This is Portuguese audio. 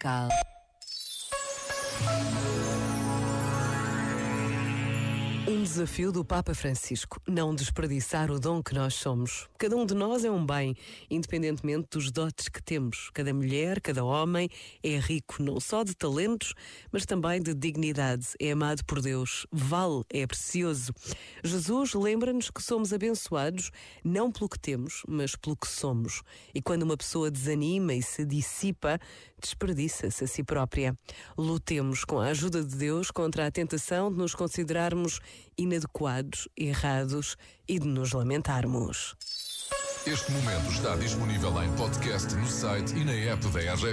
Tropical. Um desafio do Papa Francisco: não desperdiçar o dom que nós somos. Cada um de nós é um bem, independentemente dos dotes que temos. Cada mulher, cada homem é rico não só de talentos, mas também de dignidade. É amado por Deus, vale, é precioso. Jesus lembra-nos que somos abençoados não pelo que temos, mas pelo que somos. E quando uma pessoa desanima e se dissipa, desperdiça-se a si própria. Lutemos com a ajuda de Deus contra a tentação de nos considerarmos inadequados, errados e de nos lamentarmos. Este momento está disponível em podcast no site e na app da RGF.